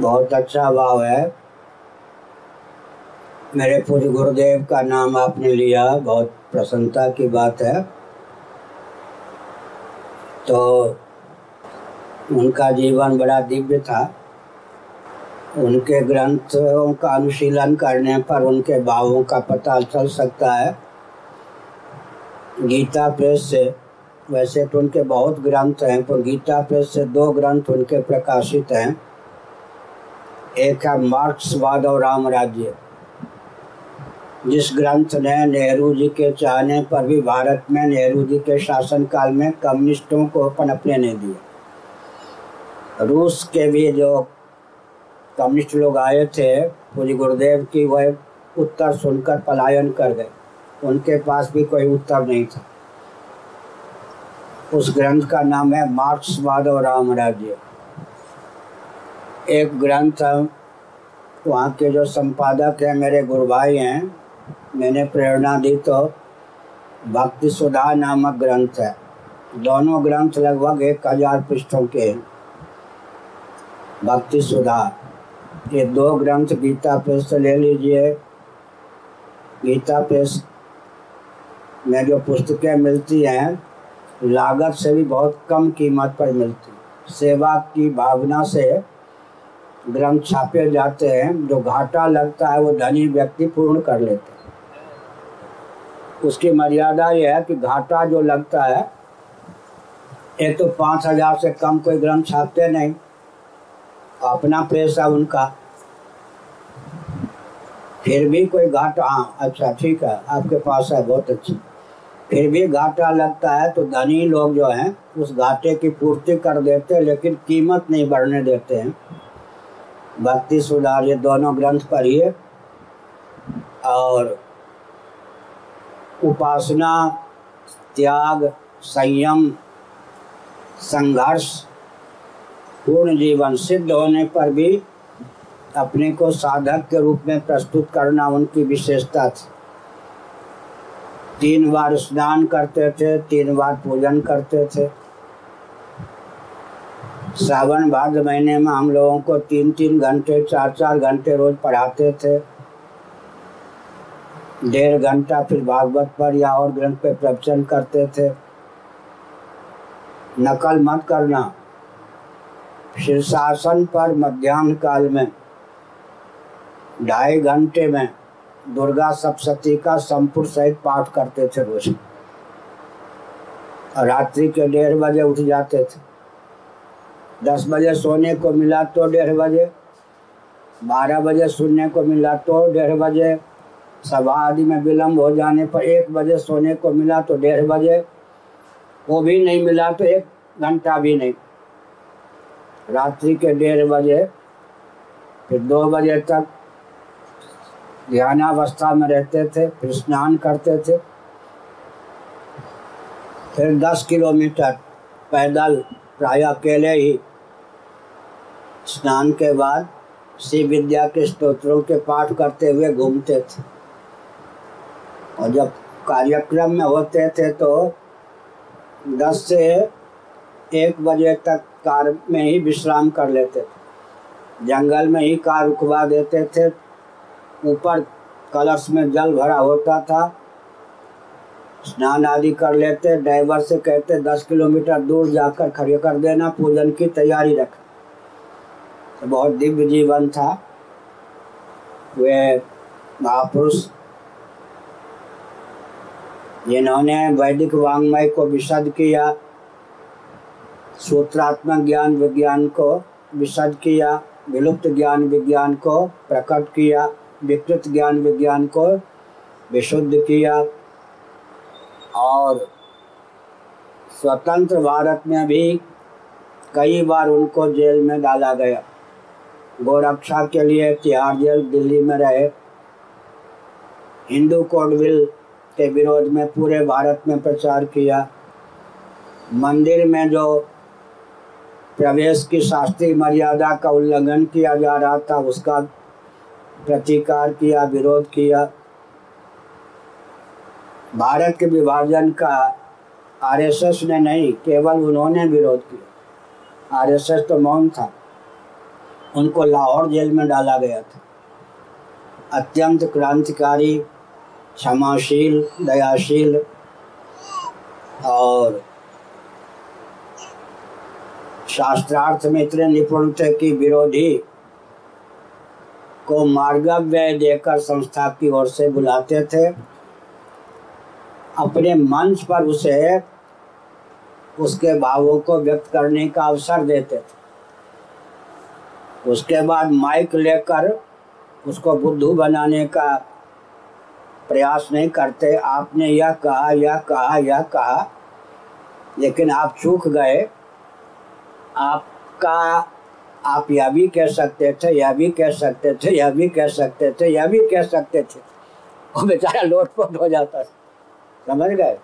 बहुत अच्छा भाव है। मेरे पूज्य गुरुदेव का नाम आपने लिया, बहुत प्रसन्नता की बात है। तो उनका जीवन बड़ा दिव्य था। उनके ग्रंथों का अनुशीलन करने पर उनके भावों का पता चल सकता है। गीता प्रेस से, वैसे तो उनके बहुत ग्रंथ हैं, पर गीता प्रेस से दो ग्रंथ उनके प्रकाशित हैं। एक है मार्क्सवाद और राम राज्य जिस ग्रंथ ने नेहरू जी के चाहने पर भी भारत में नेहरू जी के शासनकाल में कम्युनिस्टों को पनपने नहीं दिए। रूस के भी जो कम्युनिस्ट लोग आए थे पूरी गुरुदेव की, वह उत्तर सुनकर पलायन कर गए। उनके पास भी कोई उत्तर नहीं था। उस ग्रंथ का नाम है मार्क्सवाद और राम राज्य एक ग्रंथ वहाँ के जो संपादक हैं, मेरे गुरु भाई हैं, मैंने प्रेरणा दी तो भक्ति सुधा नामक ग्रंथ है। दोनों ग्रंथ लगभग एक हज़ार पृष्ठों के भक्ति सुधा, ये दो ग्रंथ गीता से ले लीजिए। गीता प्रेस में जो पुस्तकें मिलती हैं, लागत से भी बहुत कम कीमत पर मिलती। सेवा की भावना से ग्रंथ छापे जाते हैं, जो घाटा लगता है, वो धनी व्यक्ति पूर्ण कर लेते हैं। उसकी मर्यादा यह है कि घाटा जो लगता है एक तो पाँच हज़ार से कम कोई ग्रंथ छापते नहीं। अपना पैसा उनका। फिर भी कोई घाटा हाँ अच्छा ठीक है, आपके पास है, बहुत अच्छी। फिर भी घाटा लगता है तो धनी लोग जो हैं, उस घाटे की पूर्ति कर देते लेकिन कीमत नहीं बढ़ने देते हैं। भक्ति सुधार ये दोनों ग्रंथ पढ़िए और उपासना, त्याग, संयम, संघर्ष, पूर्ण जीवन सिद्ध होने पर भी अपने को साधक के रूप में प्रस्तुत करना उनकी विशेषता थी। तीन बार स्नान करते थे, तीन बार पूजन करते थे। सावन भाद्र महीने में हम लोगों को तीन तीन घंटे, चार चार घंटे रोज पढ़ाते थे। डेढ़ घंटा फिर भागवत पर या और ग्रंथ पे प्रवचन करते थे। नकल मत करना। शीर्षासन पर मध्यान्ह काल में, ढाई घंटे में दुर्गा सप्तती का संपूर्ण सहित पाठ करते थे रोज। रात्रि के डेढ़ बजे उठ जाते थे। दस बजे सोने को मिला तो डेढ़ बजे, बारह बजे सुनने को मिला तो डेढ़ बजे, सभा आदि में विलम्ब हो जाने पर एक बजे सोने को मिला तो डेढ़ बजे, वो भी नहीं मिला तो एक घंटा भी नहीं। रात्रि के डेढ़ बजे, फिर दो बजे तक ध्यानावस्था में रहते थे, फिर स्नान करते थे। फिर दस किलोमीटर पैदल प्राय अकेले ही स्नान के बाद शिव विद्या के स्तोत्रों के पाठ करते हुए घूमते थे। और जब कार्यक्रम में होते थे तो दस से एक बजे तक कार में ही विश्राम कर लेते थे। जंगल में ही कार रुकवा देते थे। ऊपर कलश में जल भरा होता था। स्नान आदि कर लेते। ड्राइवर से कहते, दस किलोमीटर दूर जाकर खड़े कर देना। पूजन की तैयारी रख। बहुत दिव्य जीवन था। वे महापुरुष, जिन्होंने वैदिक वांग्मय को विशद किया, सूत्रात्मक ज्ञान विज्ञान को विशद किया, विलुप्त ज्ञान विज्ञान को प्रकट किया, विकृत ज्ञान विज्ञान को विशुद्ध किया और स्वतंत्र भारत में भी कई बार उनको जेल में डाला गया। गोरक्षा के लिए तिहाड़ जेल दिल्ली में रहे, हिंदू कोड बिल के विरोध में पूरे भारत में प्रचार किया। मंदिर में जो प्रवेश की शास्त्रीय मर्यादा का उल्लंघन किया जा रहा था, उसका प्रतिकार किया, विरोध किया। भारत के विभाजन का आरएसएस ने नहीं, केवल उन्होंने विरोध किया। आरएसएस तो मौन था। उनको लाहौर जेल में डाला गया था। अत्यंत क्रांतिकारी, क्षमाशील, दयाशील और शास्त्रार्थ में इतने निपुण थे कि विरोधी को मार्गव्यय देकर संस्था की ओर से बुलाते थे। अपने मंच पर उसे उसके भावों को व्यक्त करने का अवसर देते थे। उसके बाद माइक लेकर उसको बुद्धू बनाने का प्रयास नहीं करते। आपने यह कहा यह कहा यह कहा, लेकिन आप चूक गए। आपका, आप यह भी कह सकते थे, यह भी कह सकते थे, यह भी कह सकते थे, यह भी कह सकते थे। वो बेचारा लोटपोट हो जाता समझ गए?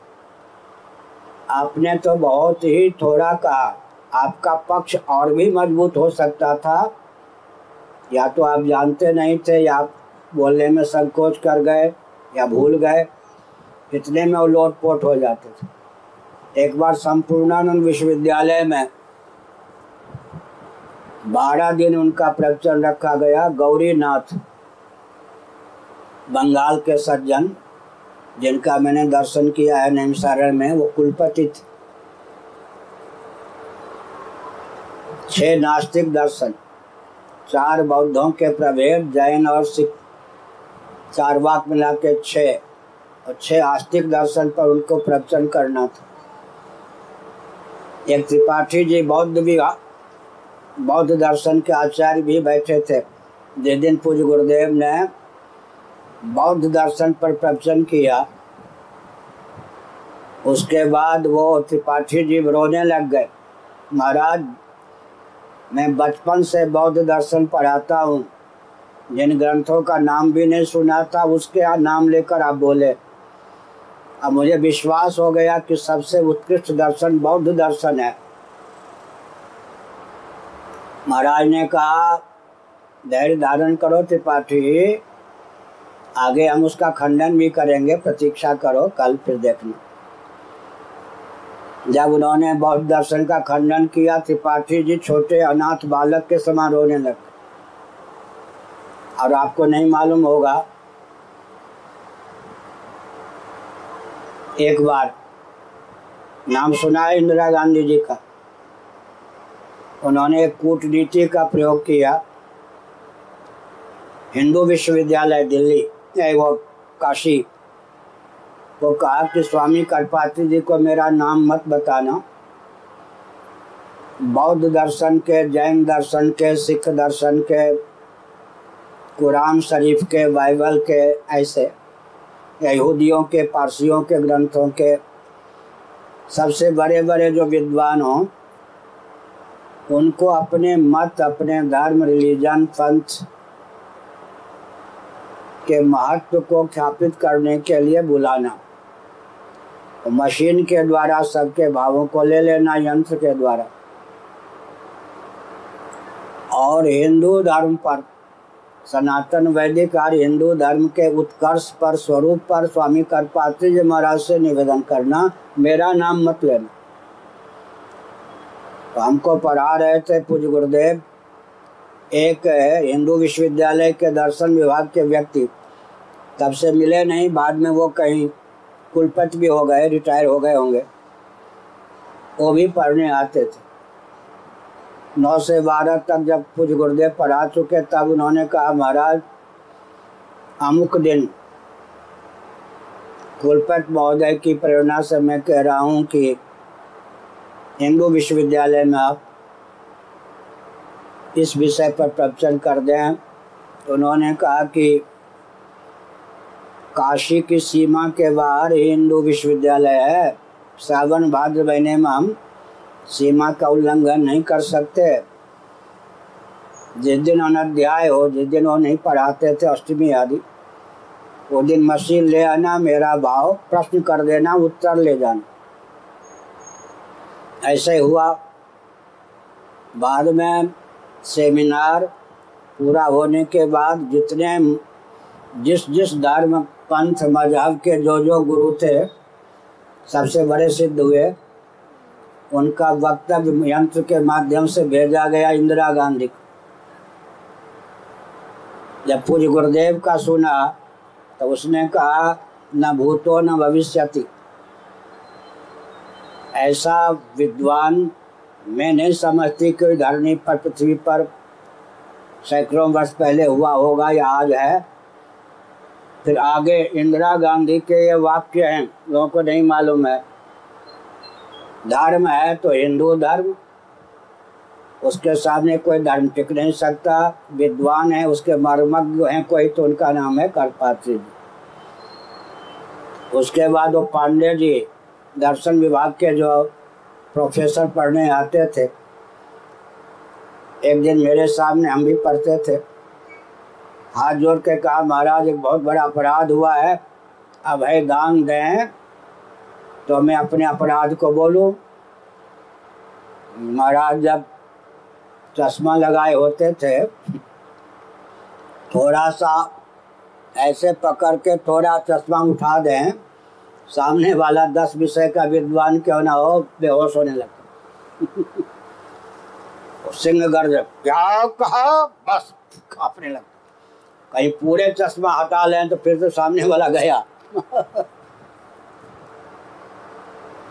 आपने तो बहुत ही थोड़ा कहा। आपका पक्ष और भी मज़बूत हो सकता था। या तो आप जानते नहीं थे, या बोलने में संकोच कर गए, या भूल गए, इतने में वो लोटपोट हो जाते थे। एक बार संपूर्णानंद विश्वविद्यालय में बारह दिन उनका प्रवचन रखा गया, गौरीनाथ, बंगाल के सज्जन, जिनका मैंने दर्शन किया है नैमसारण में, वो कुलपति थे। छह नास्तिक दर्शन। चार बौद्धों के प्रभेद जैन और सिख। चार वाक मिला के छः और छह आस्तिक दर्शन पर उनको प्रवचन करना था। एक त्रिपाठी जी बौद्ध विवाह बौद्ध दर्शन के आचार्य भी बैठे थे। जिस दिन पूज्य गुरुदेव ने बौद्ध दर्शन पर प्रवचन किया, उसके बाद वो त्रिपाठी जी रोने लग गए। महाराज मैं बचपन से बौद्ध दर्शन पढ़ाता हूँ। जिन ग्रंथों का नाम भी नहीं सुना था, उसके नाम लेकर आप बोले। अब मुझे विश्वास हो गया कि सबसे उत्कृष्ट दर्शन बौद्ध दर्शन है। महाराज ने कहा, धैर्य धारण करो त्रिपाठी। आगे हम उसका खंडन भी करेंगे, प्रतीक्षा करो, कल फिर देखना। जब उन्होंने बौद्ध दर्शन का खंडन किया, त्रिपाठी जी छोटे अनाथ बालक के समान रोने लगे। और आपको नहीं मालूम होगा, एक बार नाम सुना है इंदिरा गांधी जी का। उन्होंने एक कूटनीति का प्रयोग किया। हिंदू विश्वविद्यालय दिल्ली वो काशी वो कहा कि, स्वामी करपात्री जी को मेरा नाम मत बताना। बौद्ध दर्शन के, जैन दर्शन के, सिख दर्शन के, कुरान शरीफ के, बाइबल के, ऐसे यहूदियों के, पारसियों के ग्रंथों के, सबसे बड़े बड़े जो विद्वान हों, उनको अपने मत, अपने धर्म, रिलीजन, पंथ के महत्व को ख्यापित करने के लिए बुलाना। मशीन के द्वारा, सबके भावों को ले लेना, यंत्र के द्वारा। और हिंदू धर्म पर, सनातन वैदिक और हिंदू धर्म के उत्कर्ष पर, स्वरूप पर, स्वामी कर्पात्री जी महाराज से निवेदन करना, मेरा नाम मत लेना। तो हमको पढ़ा रहे थे पूज्य गुरुदेव, एक हिंदू विश्वविद्यालय के दर्शन विभाग के व्यक्ति। तब से मिले नहीं, बाद में वो कहीं कुलपति भी हो गए, रिटायर हो गए होंगे। वो भी पढ़ने आते थे। नौ से बारह तक जब कुछ गुरुदेव पढ़ा चुके, तब उन्होंने कहा, महाराज, अमुक दिन कुलपत महोदय की प्रेरणा से मैं कह रहा हूँ कि हिंदू विश्वविद्यालय में आप इस विषय पर प्रवचन कर दें। उन्होंने कहा कि काशी की सीमा के बाहर हिंदू विश्वविद्यालय है। सावन भाद्र महीने में हम सीमा का उल्लंघन नहीं कर सकते। जिस दिन अनाध्याय हो, जिस दिन वो नहीं पढ़ाते थे अष्टमी आदि, वो दिन मशीन ले आना मेरा भाव, प्रश्न कर देना, उत्तर ले जाना। ऐसे हुआ। बाद में सेमिनार पूरा होने के बाद जितने जिस जिस धर्म पंथ मज़हब के जो जो गुरु थे, सबसे बड़े सिद्ध हुए। उनका वक्तव्य यंत्र के माध्यम से भेजा गया इंदिरा गांधी को। जब पूज्य गुरुदेव का सुना तो उसने कहा, न भूतो न भविष्यति। ऐसा विद्वान मैं नहीं समझती कि धरनी पर, पृथ्वी पर सैकड़ों वर्ष पहले हुआ होगा या आज है। फिर आगे इंदिरा गांधी के ये वाक्य हैं, लोगों को नहीं मालूम है। धर्म है तो हिंदू धर्म। उसके सामने कोई धर्म टिक नहीं सकता, विद्वान है, उसके मर्मज्ञ हैं, कोई तो उनका नाम है करपात्री जी। उसके बाद वो पांडे जी, दर्शन विभाग के जो प्रोफेसर पढ़ने आते थे, एक दिन मेरे सामने हम भी पढ़ते थे। हाथ जोड़ के कहा, महाराज, एक बहुत बड़ा अपराध हुआ है। अभय दान दें तो मैं अपने अपराध को बोलूँ? महाराज जब चश्मा लगाए होते थे थोड़ा सा ऐसे पकड़ के थोड़ा चश्मा उठा दें, सामने वाला दस विषय का विद्वान क्यों ना हो, बेहोश होने लगता सिंह गर्ज, क्या कहा? बस, कांपने लगता कहीं पूरे चश्मा हटा लें तो फिर तो सामने वाला गया।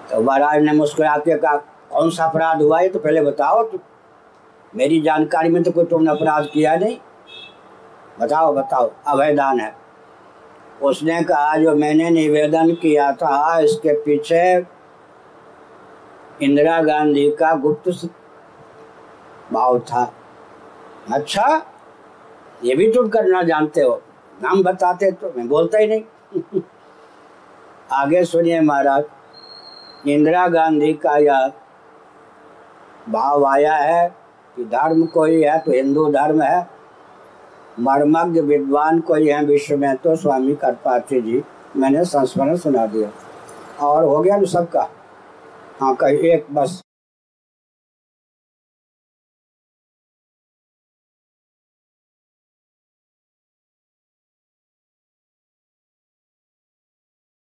तो महाराज ने मुस्कुरा के कहा, कौन सा अपराध हुआ? है तो पहले बताओ तो मेरी जानकारी में तो कोई तुमने अपराध किया नहीं। बताओ बताओ, अवैधान है। उसने कहा, जो मैंने निवेदन किया था, इसके पीछे इंदिरा गांधी का गुप्त भाव था। अच्छा ये भी तुम करना जानते हो। नाम बताते तो मैं बोलता ही नहीं। आगे सुनिए महाराज, इंदिरा गांधी का यह भाव आया है कि धर्म कोई है तो हिंदू धर्म है। मर्मज्ञ विद्वान कोई है विश्व में तो स्वामी करपात्री जी, मैंने संस्मरण सुना दिया। और हो गया सबका? हाँ कहीं एक बस।